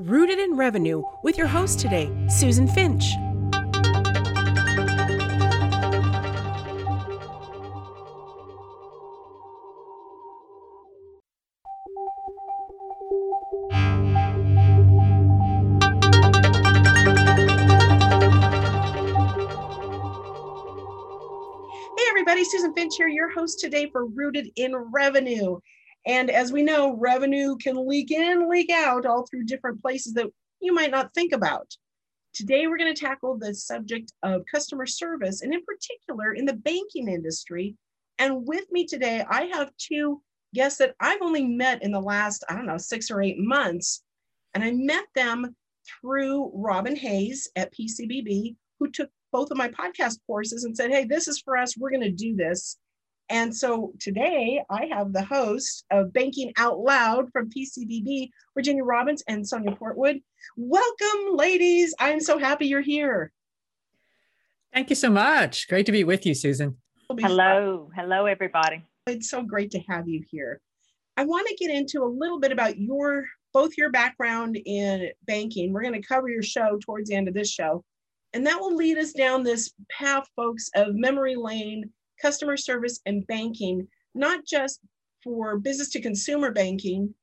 Rooted in Revenue with your host today, Susan Finch. Hey, everybody, Susan Finch here, your host today for Rooted in Revenue. And as we know, revenue can leak in, leak out all through different places that you might not think about. Today, we're going to tackle the subject of customer service, and in particular, in the banking industry. And with me today, I have two guests that I've only met in the last, I don't know, six or eight months. And I met them through Robin Hayes at PCBB, who took both of my podcast courses and said, Hey, this is for us. We're going to do this. And so today I have the host of Banking Out Loud from PCBB, Virginia Robbins and Sonia Portwood. Welcome, ladies. I'm so happy you're here. Thank you so much. Great to be with you, Susan. Hello. Hello, everybody. It's so great to have you here. I want to get into a little bit about your both your background in banking. We're going to cover your show towards the end of this show. And that will lead us down this path, folks, of memory lane, customer service, and banking, not just for business to consumer banking,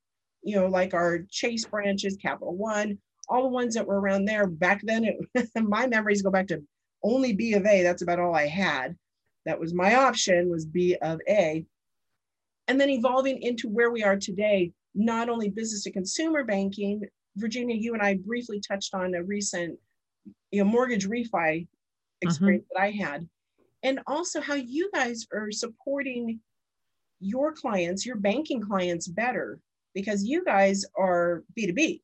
you know, like our Chase branches, Capital One, all the ones that were around there. Back then, it, my memories go back to only B of A. That's about all I had. That was my option was B of A. And then evolving into where we are today, not only business to consumer banking, Virginia, you and I briefly touched on a recent you know, mortgage refi experience mm-hmm. that I had, and also how you guys are supporting your clients, your banking clients better because you guys are B2B.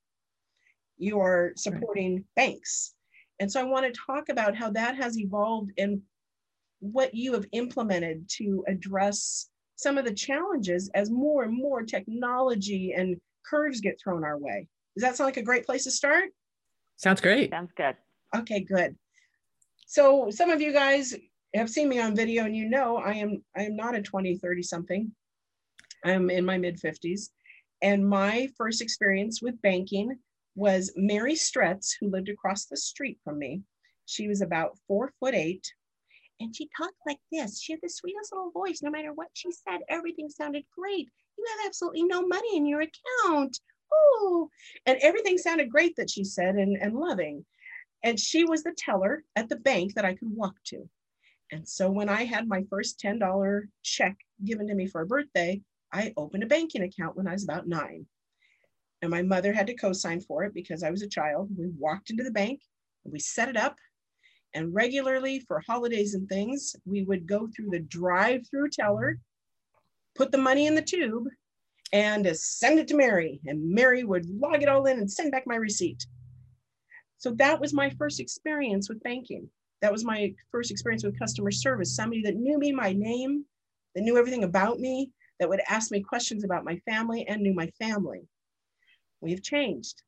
You are supporting right. banks. And so I want to talk about how that has evolved and what you have implemented to address some of the challenges as more and more technology and curves get thrown our way. Does that sound like a great place to start? Sounds great. Sounds good. Okay, good. So some of you guys have seen me on video and you know I am I am not a 20, 30 something. I'm in my mid 50s. And my first experience with banking was Mary Stretz, who lived across the street from me. She was about four foot eight. And she talked like this. She had the sweetest little voice. No matter what she said, everything sounded great. You have absolutely no money in your account. Oh, and everything sounded great that she said and, and loving. And she was the teller at the bank that I could walk to. And so when I had my first $10 check given to me for a birthday, I opened a banking account when I was about nine. And my mother had to co sign for it because I was a child. We walked into the bank and we set it up. And regularly for holidays and things, we would go through the drive through teller, put the money in the tube, and send it to Mary. And Mary would log it all in and send back my receipt. So that was my first experience with banking. That was my first experience with customer service. Somebody that knew me, my name, that knew everything about me, that would ask me questions about my family and knew my family. We've changed.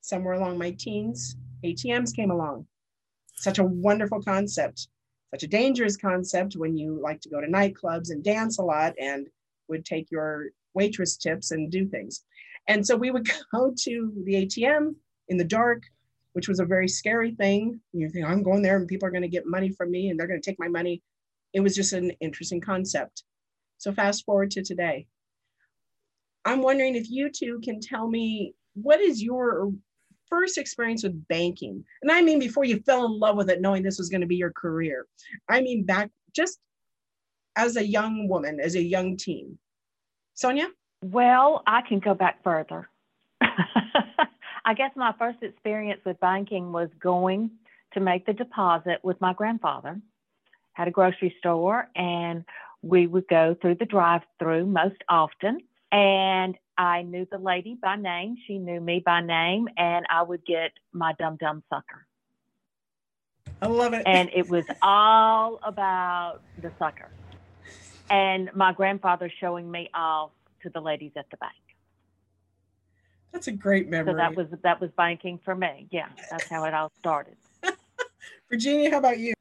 Somewhere along my teens, ATMs came along. Such a wonderful concept, such a dangerous concept when you like to go to nightclubs and dance a lot and would take your waitress tips and do things. And so we would go to the ATM in the dark, which was a very scary thing. You think, I'm going there and people are going to get money from me and they're going to take my money. It was just an interesting concept. So, fast forward to today. I'm wondering if you two can tell me what is your first experience with banking? And I mean, before you fell in love with it, knowing this was going to be your career. I mean, back just as a young woman, as a young teen. Sonia? Well, I can go back further. I guess my first experience with banking was going to make the deposit with my grandfather. Had a grocery store, and we would go through the drive-through most often. And I knew the lady by name; she knew me by name, and I would get my dum dum sucker. I love it. And it was all about the sucker. And my grandfather showing me off to the ladies at the bank. That's a great memory. So that was that was banking for me. Yeah, that's how it all started. Virginia, how about you?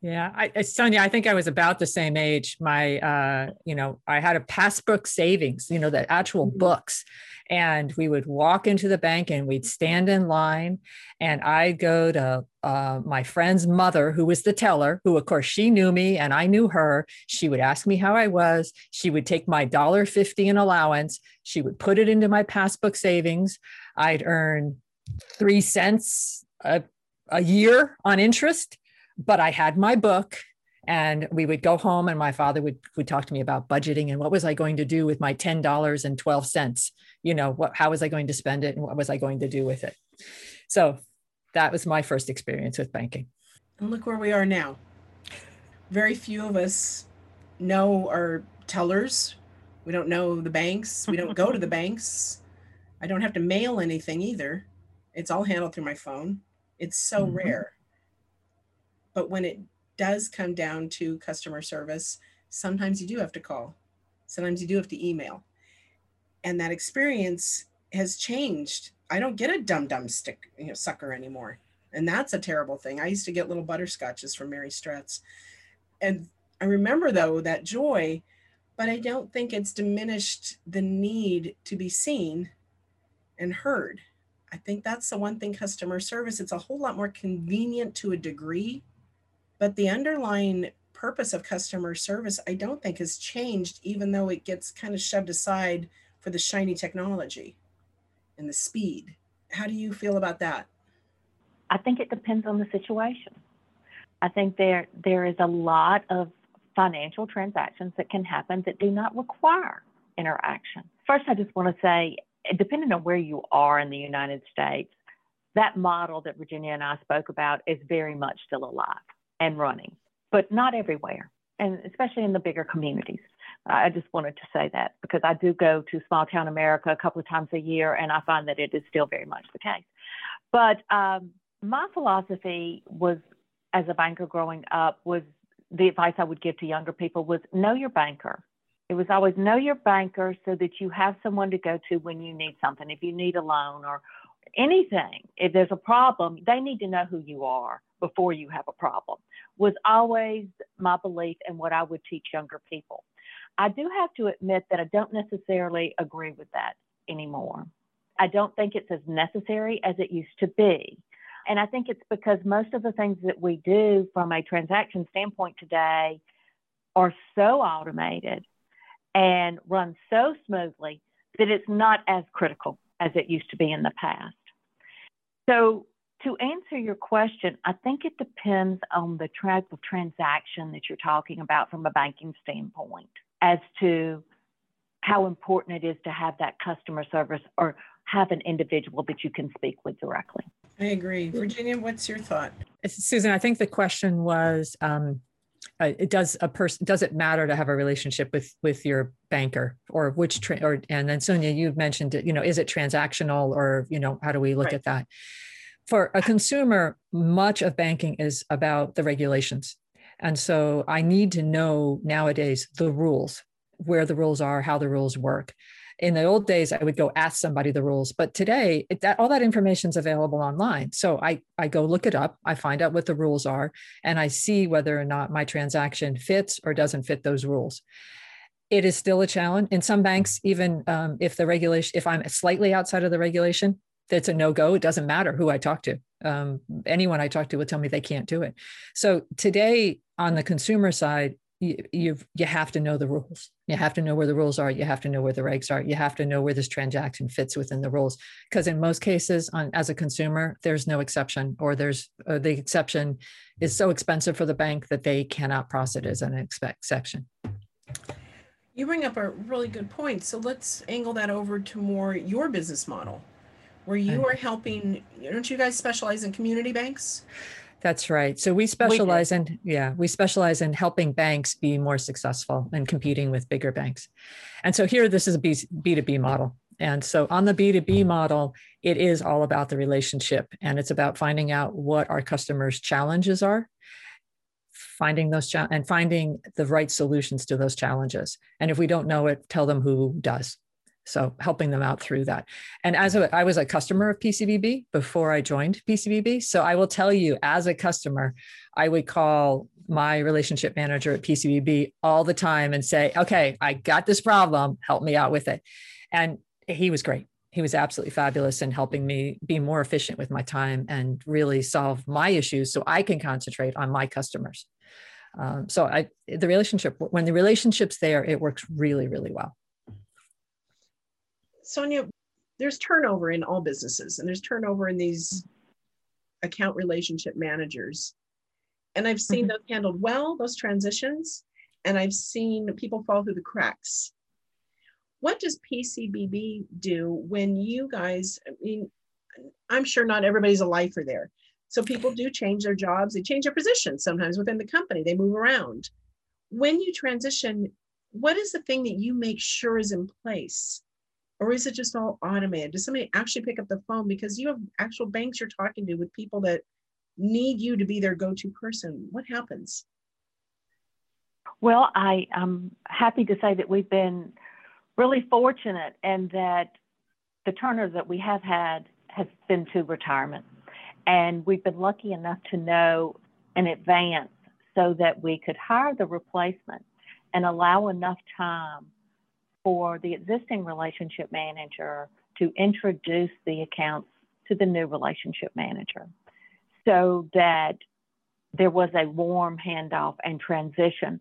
Yeah, I, Sonia, I think I was about the same age. My, uh, you know, I had a passbook savings, you know, the actual Mhm. books. And we would walk into the bank and we'd stand in line. And I'd go to uh, my friend's mother, who was the teller, who, of course, she knew me and I knew her. She would ask me how I was. She would take my dollar fifty in allowance. She would put it into my passbook savings. I'd earn three cents a, a year on interest but I had my book and we would go home and my father would, would talk to me about budgeting and what was I going to do with my $10.12? You know, what, how was I going to spend it and what was I going to do with it? So that was my first experience with banking. And look where we are now. Very few of us know our tellers. We don't know the banks. We don't go to the banks. I don't have to mail anything either. It's all handled through my phone. It's so Mhm. rare. But when it does come down to customer service, sometimes you do have to call. Sometimes you do have to email. And that experience has changed. I don't get a dum dum stick, you know, sucker anymore. And that's a terrible thing. I used to get little butterscotches from Mary Stretz. And I remember though that joy, but I don't think it's diminished the need to be seen and heard. I think that's the one thing customer service, it's a whole lot more convenient to a degree, but the underlying purpose of customer service, I don't think has changed, even though it gets kind of shoved aside for the shiny technology and the speed. How do you feel about that? I think it depends on the situation. I think there there is a lot of financial transactions that can happen that do not require interaction. First, I just want to say, depending on where you are in the United States, that model that Virginia and I spoke about is very much still alive and running, but not everywhere, and especially in the bigger communities. I just wanted to say that because I do go to small town America a couple of times a year, and I find that it is still very much the case. But um, my philosophy was, as a banker growing up, was the advice I would give to younger people was know your banker. It was always know your banker so that you have someone to go to when you need something. If you need a loan or anything, if there's a problem, they need to know who you are before you have a problem. Was always my belief and what I would teach younger people. I do have to admit that I don't necessarily agree with that anymore. I don't think it's as necessary as it used to be. And I think it's because most of the things that we do from a transaction standpoint today are so automated and run so smoothly that it's not as critical as it used to be in the past. So, to answer your question, I think it depends on the type of transaction that you're talking about from a banking standpoint as to how important it is to have that customer service or have an individual that you can speak with directly. I agree. Virginia, what's your thought? Susan, I think the question was, um, uh, it does a person does it matter to have a relationship with with your banker or which tra- or and then Sonia, you mentioned it. You know, is it transactional or you know how do we look Right. at that? For a consumer, much of banking is about the regulations, and so I need to know nowadays the rules, where the rules are, how the rules work. In the old days i would go ask somebody the rules but today it, that all that information is available online. So i i go look it up i find out what the rules are and i see whether or not my transaction fits or doesn't fit those rules. It is still a challenge. In some banks even um, if the regulation if i'm slightly outside of the regulation it's a no-go it doesn't matter who i talk to um, anyone i talk to will tell me they can't do it so today on the consumer side you you you have to know the rules. You have to know where the rules are. You have to know where the regs are. You have to know where this transaction fits within the rules. Because in most cases, on as a consumer, there's no exception, or there's uh, the exception is so expensive for the bank that they cannot process it as an exception. You bring up a really good point. So let's angle that over to more your business model, where you are helping. Don't you guys specialize in community banks? That's right. So we specialize in yeah, we specialize in helping banks be more successful and competing with bigger banks. And so here this is a B, B2B model. And so on the B2B model, it is all about the relationship and it's about finding out what our customers' challenges are, finding those cha- and finding the right solutions to those challenges. And if we don't know it, tell them who does. So helping them out through that. And as a, I was a customer of PCBB before I joined PCBB. So I will tell you, as a customer, I would call my relationship manager at PCBB all the time and say, okay, I got this problem, help me out with it. And he was great. He was absolutely fabulous in helping me be more efficient with my time and really solve my issues so I can concentrate on my customers. Um, so I, the relationship, when the relationship's there, it works really, really well. Sonia, there's turnover in all businesses and there's turnover in these account relationship managers. And I've seen mm-hmm. those handled well, those transitions, and I've seen people fall through the cracks. What does PCBB do when you guys, I mean, I'm sure not everybody's a lifer there. So people do change their jobs, they change their positions sometimes within the company, they move around. When you transition, what is the thing that you make sure is in place or is it just all automated? Does somebody actually pick up the phone because you have actual banks you're talking to with people that need you to be their go-to person? What happens? Well, I am happy to say that we've been really fortunate and that the turner that we have had has been to retirement. And we've been lucky enough to know in advance so that we could hire the replacement and allow enough time for the existing relationship manager to introduce the accounts to the new relationship manager so that there was a warm handoff and transition.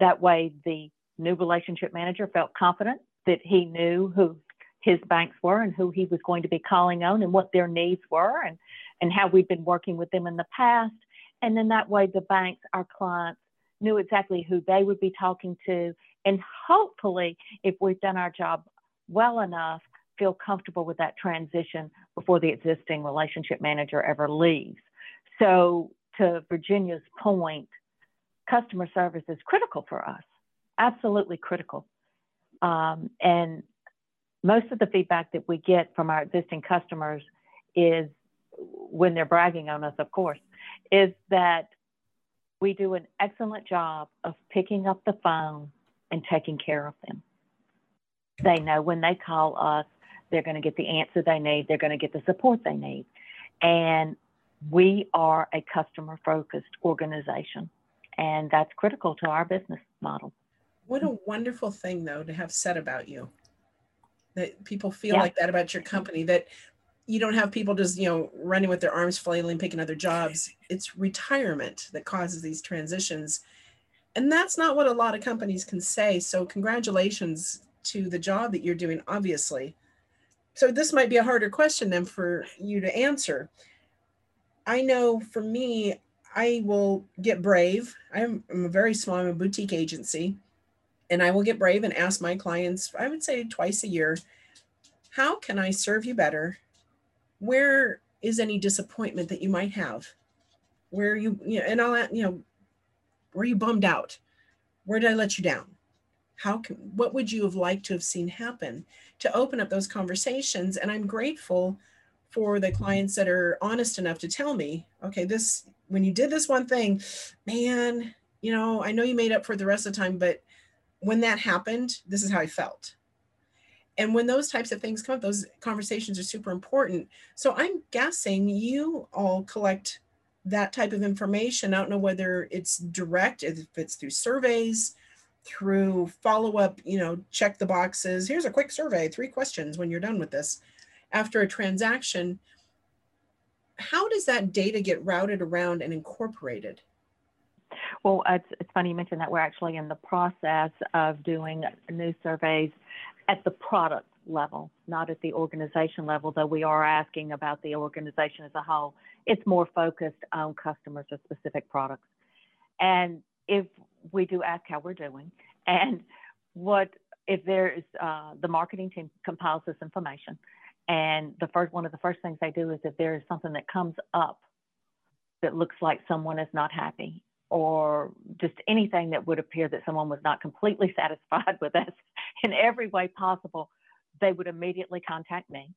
That way, the new relationship manager felt confident that he knew who his banks were and who he was going to be calling on and what their needs were and, and how we'd been working with them in the past. And then that way, the banks, our clients, knew exactly who they would be talking to and hopefully, if we've done our job well enough, feel comfortable with that transition before the existing relationship manager ever leaves. So, to Virginia's point, customer service is critical for us, absolutely critical. Um, and most of the feedback that we get from our existing customers is when they're bragging on us, of course, is that we do an excellent job of picking up the phone and taking care of them. They know when they call us, they're going to get the answer they need, they're going to get the support they need. And we are a customer focused organization, and that's critical to our business model. What a wonderful thing, though, to have said about you. That people feel yeah. like that about your company, that you don't have people just, you know, running with their arms flailing, picking other jobs. It's retirement that causes these transitions and that's not what a lot of companies can say. So, congratulations to the job that you're doing, obviously. So, this might be a harder question than for you to answer. I know for me, I will get brave. I'm, I'm a very small, I'm a boutique agency, and I will get brave and ask my clients, I would say twice a year, how can I serve you better? Where is any disappointment that you might have? Where you, you know, and I'll, you know, were you bummed out? Where did I let you down? How can, what would you have liked to have seen happen to open up those conversations? And I'm grateful for the clients that are honest enough to tell me, okay, this, when you did this one thing, man, you know, I know you made up for the rest of the time, but when that happened, this is how I felt. And when those types of things come up, those conversations are super important. So I'm guessing you all collect that type of information. I don't know whether it's direct, if it's through surveys, through follow up, you know, check the boxes. Here's a quick survey, three questions when you're done with this. After a transaction, how does that data get routed around and incorporated? Well, it's, it's funny you mentioned that we're actually in the process of doing new surveys at the product level, not at the organization level, though we are asking about the organization as a whole. It's more focused on customers or specific products. And if we do ask how we're doing, and what if there's uh, the marketing team compiles this information, and the first one of the first things they do is if there is something that comes up that looks like someone is not happy or just anything that would appear that someone was not completely satisfied with us in every way possible, they would immediately contact me,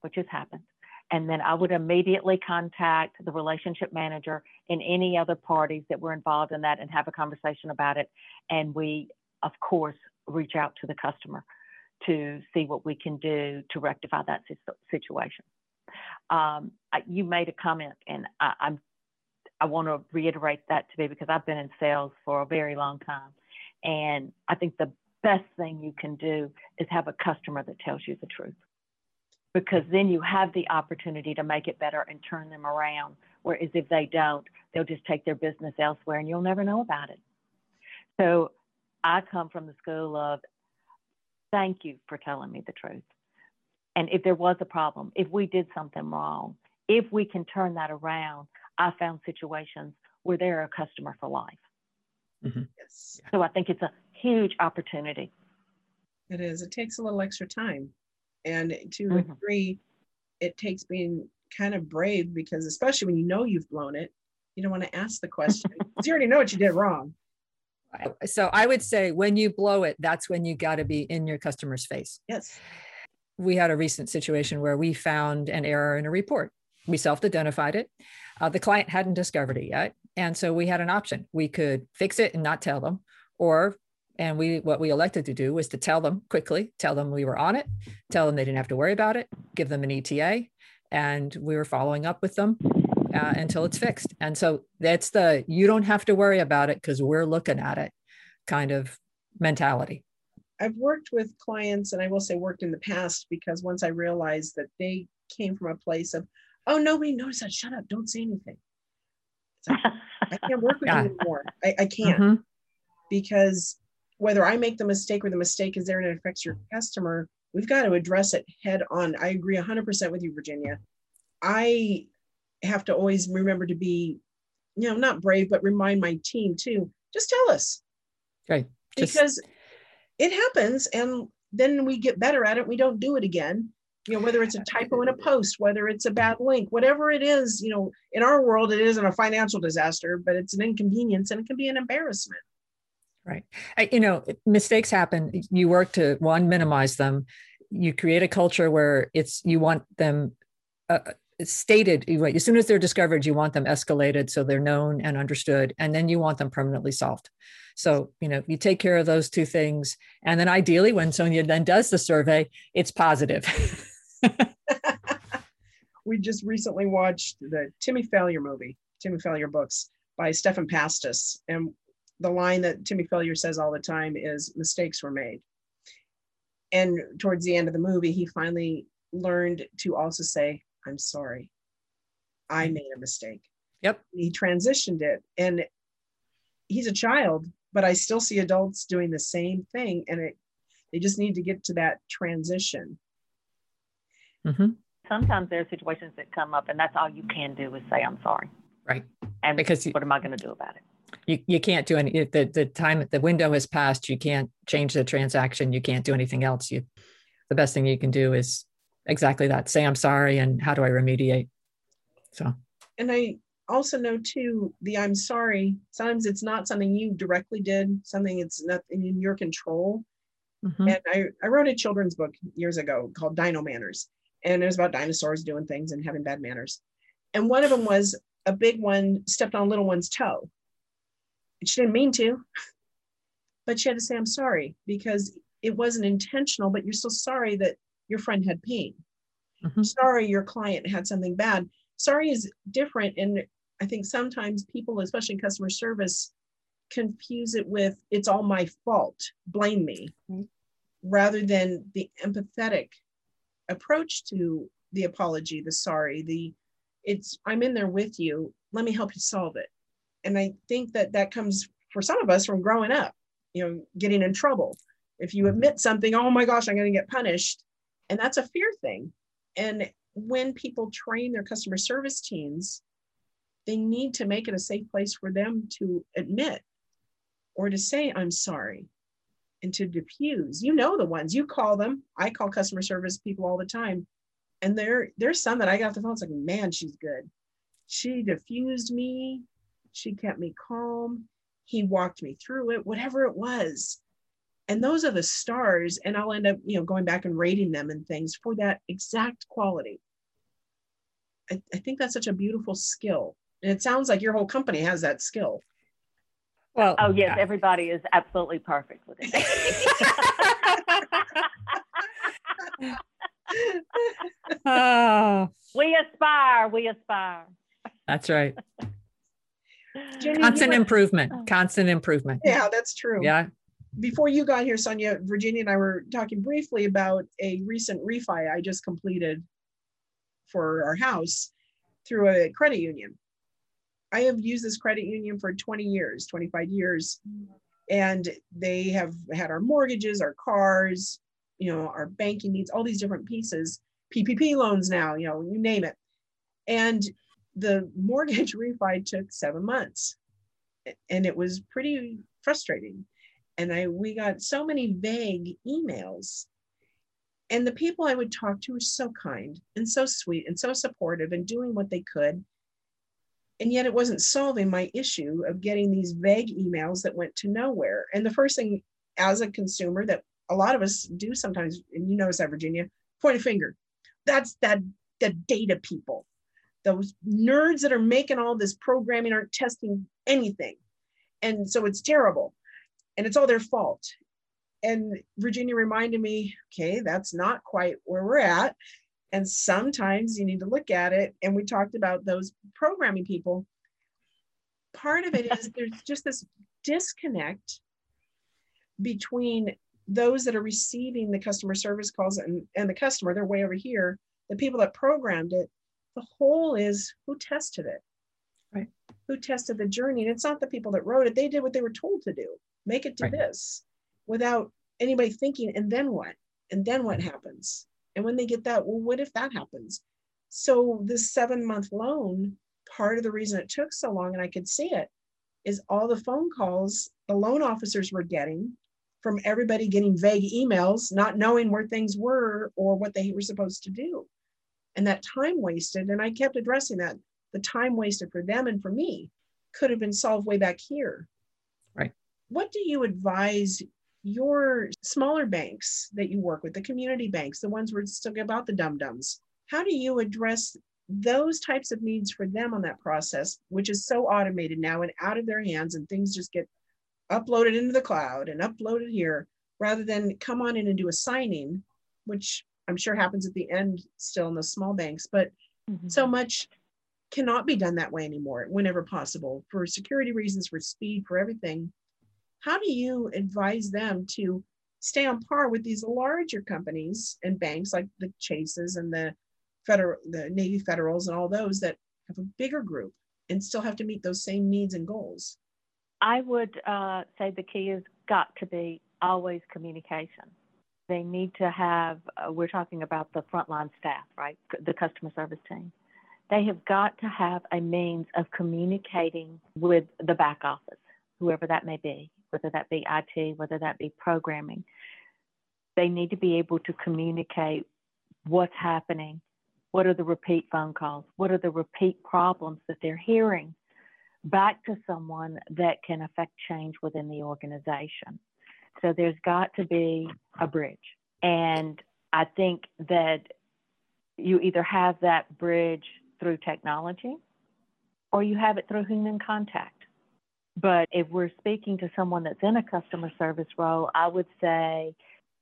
which has happened. And then I would immediately contact the relationship manager and any other parties that were involved in that and have a conversation about it. And we, of course, reach out to the customer to see what we can do to rectify that situation. Um, you made a comment, and I, I'm I want to reiterate that today because I've been in sales for a very long time, and I think the best thing you can do is have a customer that tells you the truth, because then you have the opportunity to make it better and turn them around. Whereas if they don't, they'll just take their business elsewhere, and you'll never know about it. So I come from the school of thank you for telling me the truth. And if there was a problem, if we did something wrong, if we can turn that around, I found situations where they're a customer for life. Mm-hmm. Yes. So I think it's a huge opportunity. It is. It takes a little extra time. And to mm-hmm. a degree, it takes being kind of brave because, especially when you know you've blown it, you don't want to ask the question because you already know what you did wrong. So I would say when you blow it, that's when you got to be in your customer's face. Yes. We had a recent situation where we found an error in a report. We self identified it. Uh, the client hadn't discovered it yet. And so we had an option. We could fix it and not tell them, or and we what we elected to do was to tell them quickly, tell them we were on it, tell them they didn't have to worry about it, give them an ETA, and we were following up with them uh, until it's fixed. And so that's the you don't have to worry about it because we're looking at it kind of mentality. I've worked with clients, and I will say worked in the past because once I realized that they came from a place of, oh, nobody noticed that. Shut up. Don't say anything. Like, I can't work with yeah. you anymore. I, I can't mm-hmm. because whether I make the mistake or the mistake is there and it affects your customer, we've got to address it head on. I agree 100% with you, Virginia. I have to always remember to be, you know, not brave, but remind my team too. Just tell us. Right. Just... Because it happens and then we get better at it. We don't do it again. You know, whether it's a typo in a post, whether it's a bad link, whatever it is, you know, in our world, it isn't a financial disaster, but it's an inconvenience and it can be an embarrassment. Right. I, you know, mistakes happen. You work to one, minimize them. You create a culture where it's, you want them uh, stated as soon as they're discovered you want them escalated so they're known and understood and then you want them permanently solved so you know you take care of those two things and then ideally when sonia then does the survey it's positive we just recently watched the timmy failure movie timmy failure books by stephan pastis and the line that timmy failure says all the time is mistakes were made and towards the end of the movie he finally learned to also say I'm sorry. I mm. made a mistake. Yep. He transitioned it. And he's a child, but I still see adults doing the same thing. And it they just need to get to that transition. Mm-hmm. Sometimes there are situations that come up, and that's all you can do is say, I'm sorry. Right. And because you, what am I going to do about it? You, you can't do any the, the time the window has passed you can't change the transaction you can't do anything else you the best thing you can do is exactly that say i'm sorry and how do i remediate so and i also know too the i'm sorry sometimes it's not something you directly did something it's not in your control mm-hmm. and I, I wrote a children's book years ago called dino manners and it was about dinosaurs doing things and having bad manners and one of them was a big one stepped on a little one's toe she didn't mean to but she had to say i'm sorry because it wasn't intentional but you're still sorry that your friend had pain. Mm-hmm. Sorry, your client had something bad. Sorry is different. And I think sometimes people, especially in customer service, confuse it with it's all my fault, blame me, mm-hmm. rather than the empathetic approach to the apology, the sorry, the it's I'm in there with you. Let me help you solve it. And I think that that comes for some of us from growing up, you know, getting in trouble. If you admit something, oh my gosh, I'm going to get punished. And that's a fear thing. And when people train their customer service teams, they need to make it a safe place for them to admit or to say, I'm sorry, and to diffuse. You know the ones you call them. I call customer service people all the time. And there, there's some that I got off the phone. It's like, man, she's good. She diffused me. She kept me calm. He walked me through it, whatever it was and those are the stars and i'll end up you know going back and rating them and things for that exact quality I, I, think that's such a beautiful skill and it sounds like your whole company has that skill well oh yes everybody is absolutely perfect with it oh, we aspire. We aspire. that's right. Jenny, Constant you were- improvement. Oh. Constant improvement. Yeah, that's true. Yeah. Before you got here, Sonia, Virginia and I were talking briefly about a recent refi I just completed for our house through a credit union. I have used this credit union for 20 years, 25 years, and they have had our mortgages, our cars, you know, our banking needs, all these different pieces, PPP loans now, you know, you name it. And the mortgage refi took seven months. And it was pretty frustrating. And i we got so many vague emails. And the people i would talk to were so kind and so sweet and so supportive and doing what they could and yet it wasn't solving my issue of getting these vague emails that went to nowhere. And the first thing as a consumer that a lot of us do sometimes and you notice that virginia point a finger. That's that the data people. Those nerds that are making all this programming aren't testing anything. And so it's terrible. And it's all their fault. And virginia reminded me okay that's not quite where we're at and sometimes you need to look at it and we talked about those programming people. Part of it is there's just this disconnect between those that are receiving the customer service calls and, and the customer they're way over here the people that programmed it. The whole is who tested it. Right. who tested the journey and it's not the people that wrote it. They did what they were told to do. Make it do Right. this without anybody thinking and then what? And then what happens and when they get that well what if that happens? So this seven month loan part of the reason it took so long and i could see it is all the phone calls the loan officers were getting from everybody getting vague emails not knowing where things were or what they were supposed to do. And that time wasted and i kept addressing that. The time wasted for them and for me could have been solved way back here. Right. what do you advise your smaller banks that you work with the community banks the ones where it's still about the dum dums how do you address those types of needs for them on that process which is so automated now and out of their hands and things just get uploaded into the cloud and uploaded here rather than come on in and do a signing which i'm sure happens at the end still in the small banks but Mhm. so much cannot be done that way anymore whenever possible for security reasons for speed for everything how do you advise them to stay on par with these larger companies and banks like the chases and the federal the navy federals and all those that have a bigger group and still have to meet those same needs and goals I would uh, say the key has got to be always communication. They need to have, uh, we're talking about the frontline staff, right? The customer service team. They have got to have a means of communicating with the back office, whoever that may be, whether that be IT, whether that be programming. They need to be able to communicate what's happening, what are the repeat phone calls, what are the repeat problems that they're hearing back to someone that can affect change within the organization. So there's got to be a bridge. And I think that you either have that bridge through technology or you have it through human contact. But if we're speaking to someone that's in a customer service role, I would say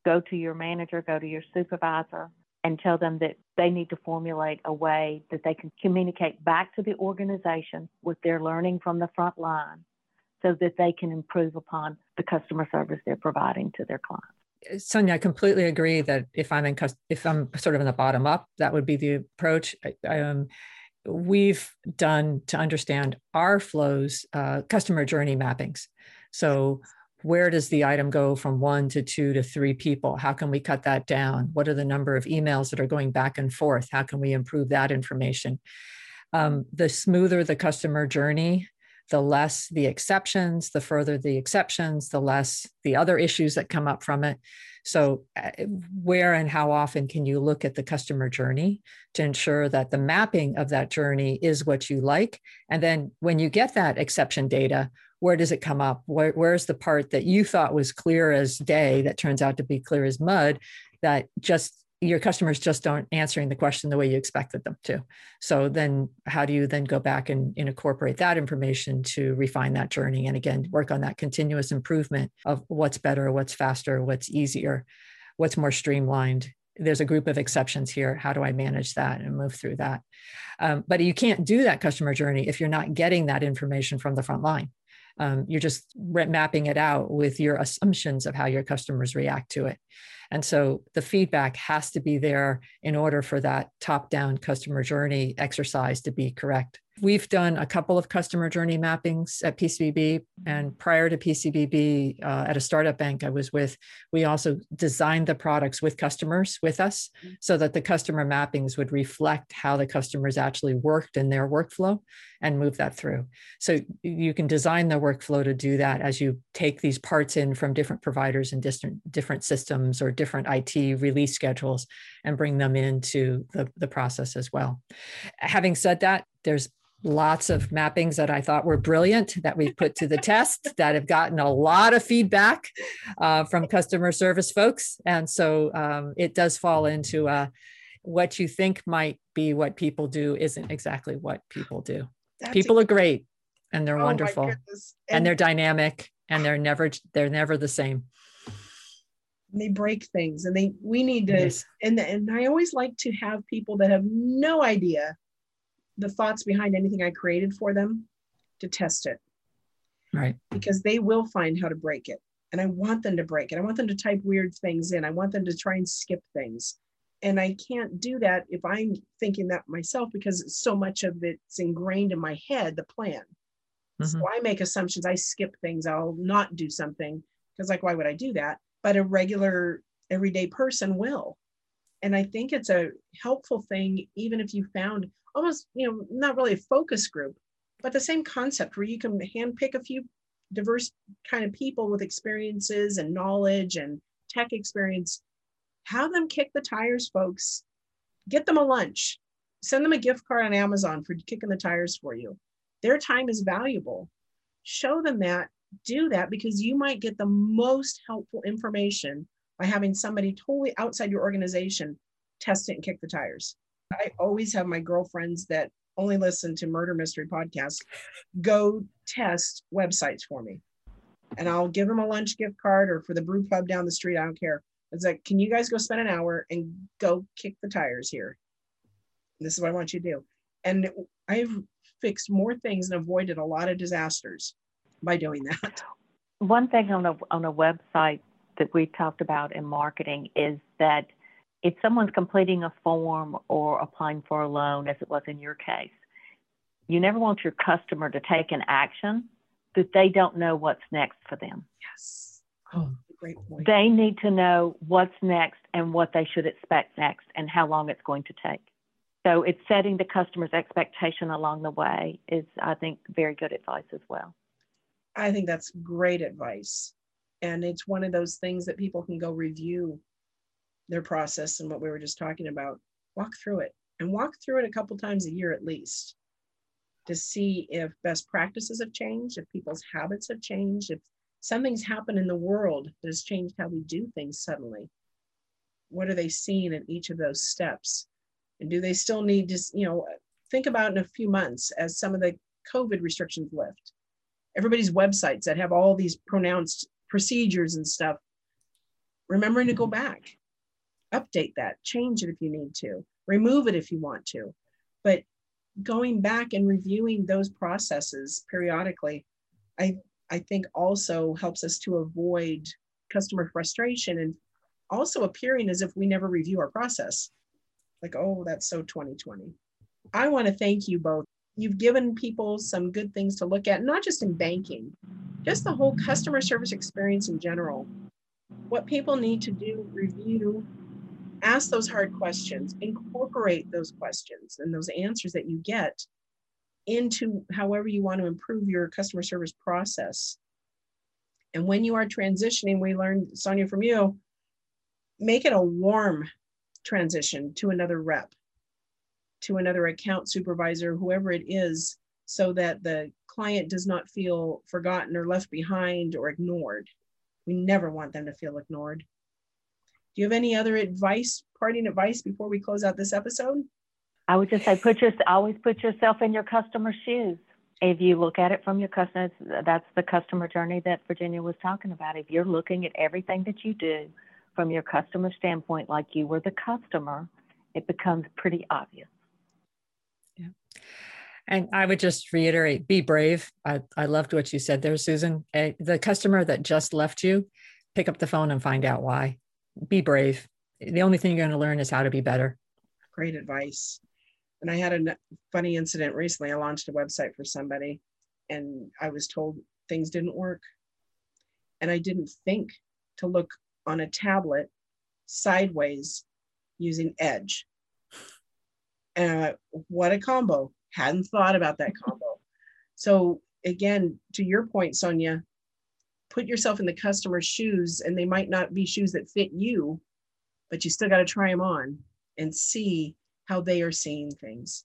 go to your manager, go to your supervisor, and tell them that they need to formulate a way that they can communicate back to the organization what they're learning from the front line so that they can improve upon the customer service they're providing to their clients. Sonia, I completely agree that if I'm in, if I'm sort of in the bottom up, that would be the approach. I- Um, we've done to understand our flows, uh, customer journey mappings. So where does the item go from one to two to three people? How can we cut that down? What are the number of emails that are going back and forth? How can we improve that information? Um, the smoother the customer journey, the less the exceptions, the further the exceptions, the less the other issues that come up from it. So, uh, where and how often can you look at the customer journey to ensure that the mapping of that journey is what you like? And then when you get that exception data, where does it come up? Where, where's the part that you thought was clear as day that turns out to be clear as mud that just your customers just don't answering the question the way you expected them to. So then how do you then go back and, and, incorporate that information to refine that journey? And again, work on that continuous improvement of what's better, what's faster, what's easier, what's more streamlined. there's a group of exceptions here. How do I manage that and move through that? Um, but you can't do that customer journey if you're not getting that information from the front line. Um, you're just mapping it out with your assumptions of how your customers react to it. And so the feedback has to be there in order for that top down customer journey exercise to be correct. We've done a couple of customer journey mappings at PCBB. And prior to PCBB, uh, at a startup bank I was with, we also designed the products with customers with us so that the customer mappings would reflect how the customers actually worked in their workflow and move that through. So you can design the workflow to do that as you take these parts in from different providers and different, different systems or different IT release schedules and bring them into the, the process as well. Having said that, there's lots of mappings that I thought were brilliant that we've put to the test that have gotten a lot of feedback uh, from customer service folks. And so um, it does fall into uh, what you think might be what people do isn't exactly what people do. That's people a- are great and they're oh wonderful and, and, they're dynamic and they're never they're never the same they break things and they we need to yes. and and I always like to have people that have no idea the thoughts behind anything I created for them to test it. Right. Because they will find how to break it. And I want them to break it. I want them to type weird things in. I want them to try and skip things. And I can't do that if I'm thinking that myself because so much of it's ingrained in my head, the plan. Mm-hmm. So I make assumptions. I skip things. I'll not do something because, like, why would I do that? But a regular, everyday person will. And I think it's a helpful thing, even if you found almost, you know, not really a focus group, but the same concept where you can handpick a few diverse kind of people with experiences and knowledge and tech experience. Have them kick the tires, folks. Get them a lunch. Send them a gift card on Amazon for kicking the tires for you. Their time is valuable. Show them that. Do that because you might get the most helpful information by having somebody totally outside your organization test it and kick the tires. I always have my girlfriends that only listen to murder mystery podcasts go test websites for me. And I'll give them a lunch gift card or for the brew pub down the street. I don't care. It's like, can you guys go spend an hour and go kick the tires here? This is what I want you to do. And I've fixed more things and avoided a lot of disasters by doing that. One thing on a on a website that we talked about in marketing is that if someone's completing a form or applying for a loan, as it was in your case, you never want your customer to take an action that they don't know what's next for them. Yes. Oh, great point. They need to know what's next and what they should expect next and how long it's going to take. So it's setting the customer's expectation along the way is, I think, very good advice as well. I think that's great advice. And it's one of those things that people can go review their process and what we were just talking about, walk through it and walk through it a couple times a year at least to see if best practices have changed, if people's habits have changed, if something's happened in the world that has changed how we do things suddenly. What are they seeing in each of those steps? And do they still need to, you know, think about in a few months as some of the COVID restrictions lift? Everybody's websites that have all these pronounced procedures and stuff, remembering to go back update that, change it if you need to, remove it if you want to. But going back and reviewing those processes periodically, I, I think also helps us to avoid customer frustration and also appearing as if we never review our process. Like, oh, that's so 2020. I want to thank you both. You've given people some good things to look at, not just in banking, just the whole customer service experience in general. What people need to do, review, ask those hard questions, incorporate those questions and those answers that you get into however you want to improve your customer service process. And when you are transitioning, we learned, Sonia, from you, make it a warm transition to another rep, to another account supervisor, whoever it is, so that the client does not feel forgotten or left behind or ignored. We never want them to feel ignored. Do you have any other advice, parting advice before we close out this episode? I would just say put your always put yourself in your customer's shoes. If you look at it from your customer, that's the customer journey that Virginia was talking about. If you're looking at everything that you do from your customer standpoint, like you were the customer, it becomes pretty obvious. Yeah. And I would just reiterate be brave. I, I loved what you said there, Susan. The customer that just left you, pick up the phone and find out why. Be brave. The only thing you're going to learn is how to be better. Great advice. And I had a funny incident recently. I launched a website for somebody and I was told things didn't work. And I didn't think to look on a tablet sideways using Edge. Uh, what a combo. Hadn't thought about that combo. So, again, to your point, Sonia, put yourself in the customer's shoes, and they might not be shoes that fit you, but you still got to try them on and see how they are seeing things.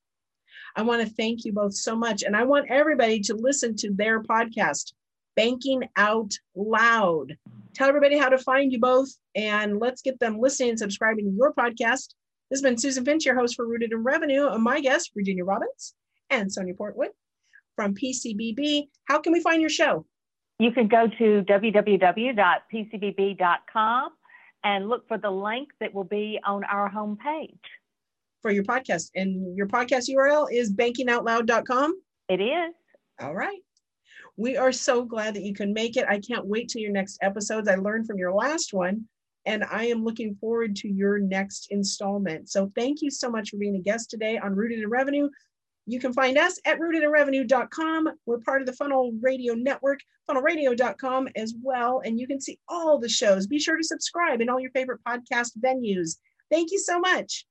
I want to thank you both so much. And I want everybody to listen to their podcast, Banking Out Loud. Tell everybody how to find you both and let's get them listening and subscribing to your podcast. This has been Susan Finch, your host for Rooted in Revenue, and my guest, Virginia Robbins and Sonia Portwood from PCBB. How can we find your show? You can go to www.pcbb.com and look for the link that will be on our homepage for your podcast. And your podcast URL is bankingoutloud.com. It is. All right. We are so glad that you can make it. I can't wait till your next episodes. I learned from your last one, and I am looking forward to your next installment. So thank you so much for being a guest today on Rooted in Revenue. You can find us at rootedinrevenue.com. We're part of the Funnel Radio Network, funnelradio.com as well. And you can see all the shows. Be sure to subscribe in all your favorite podcast venues. Thank you so much.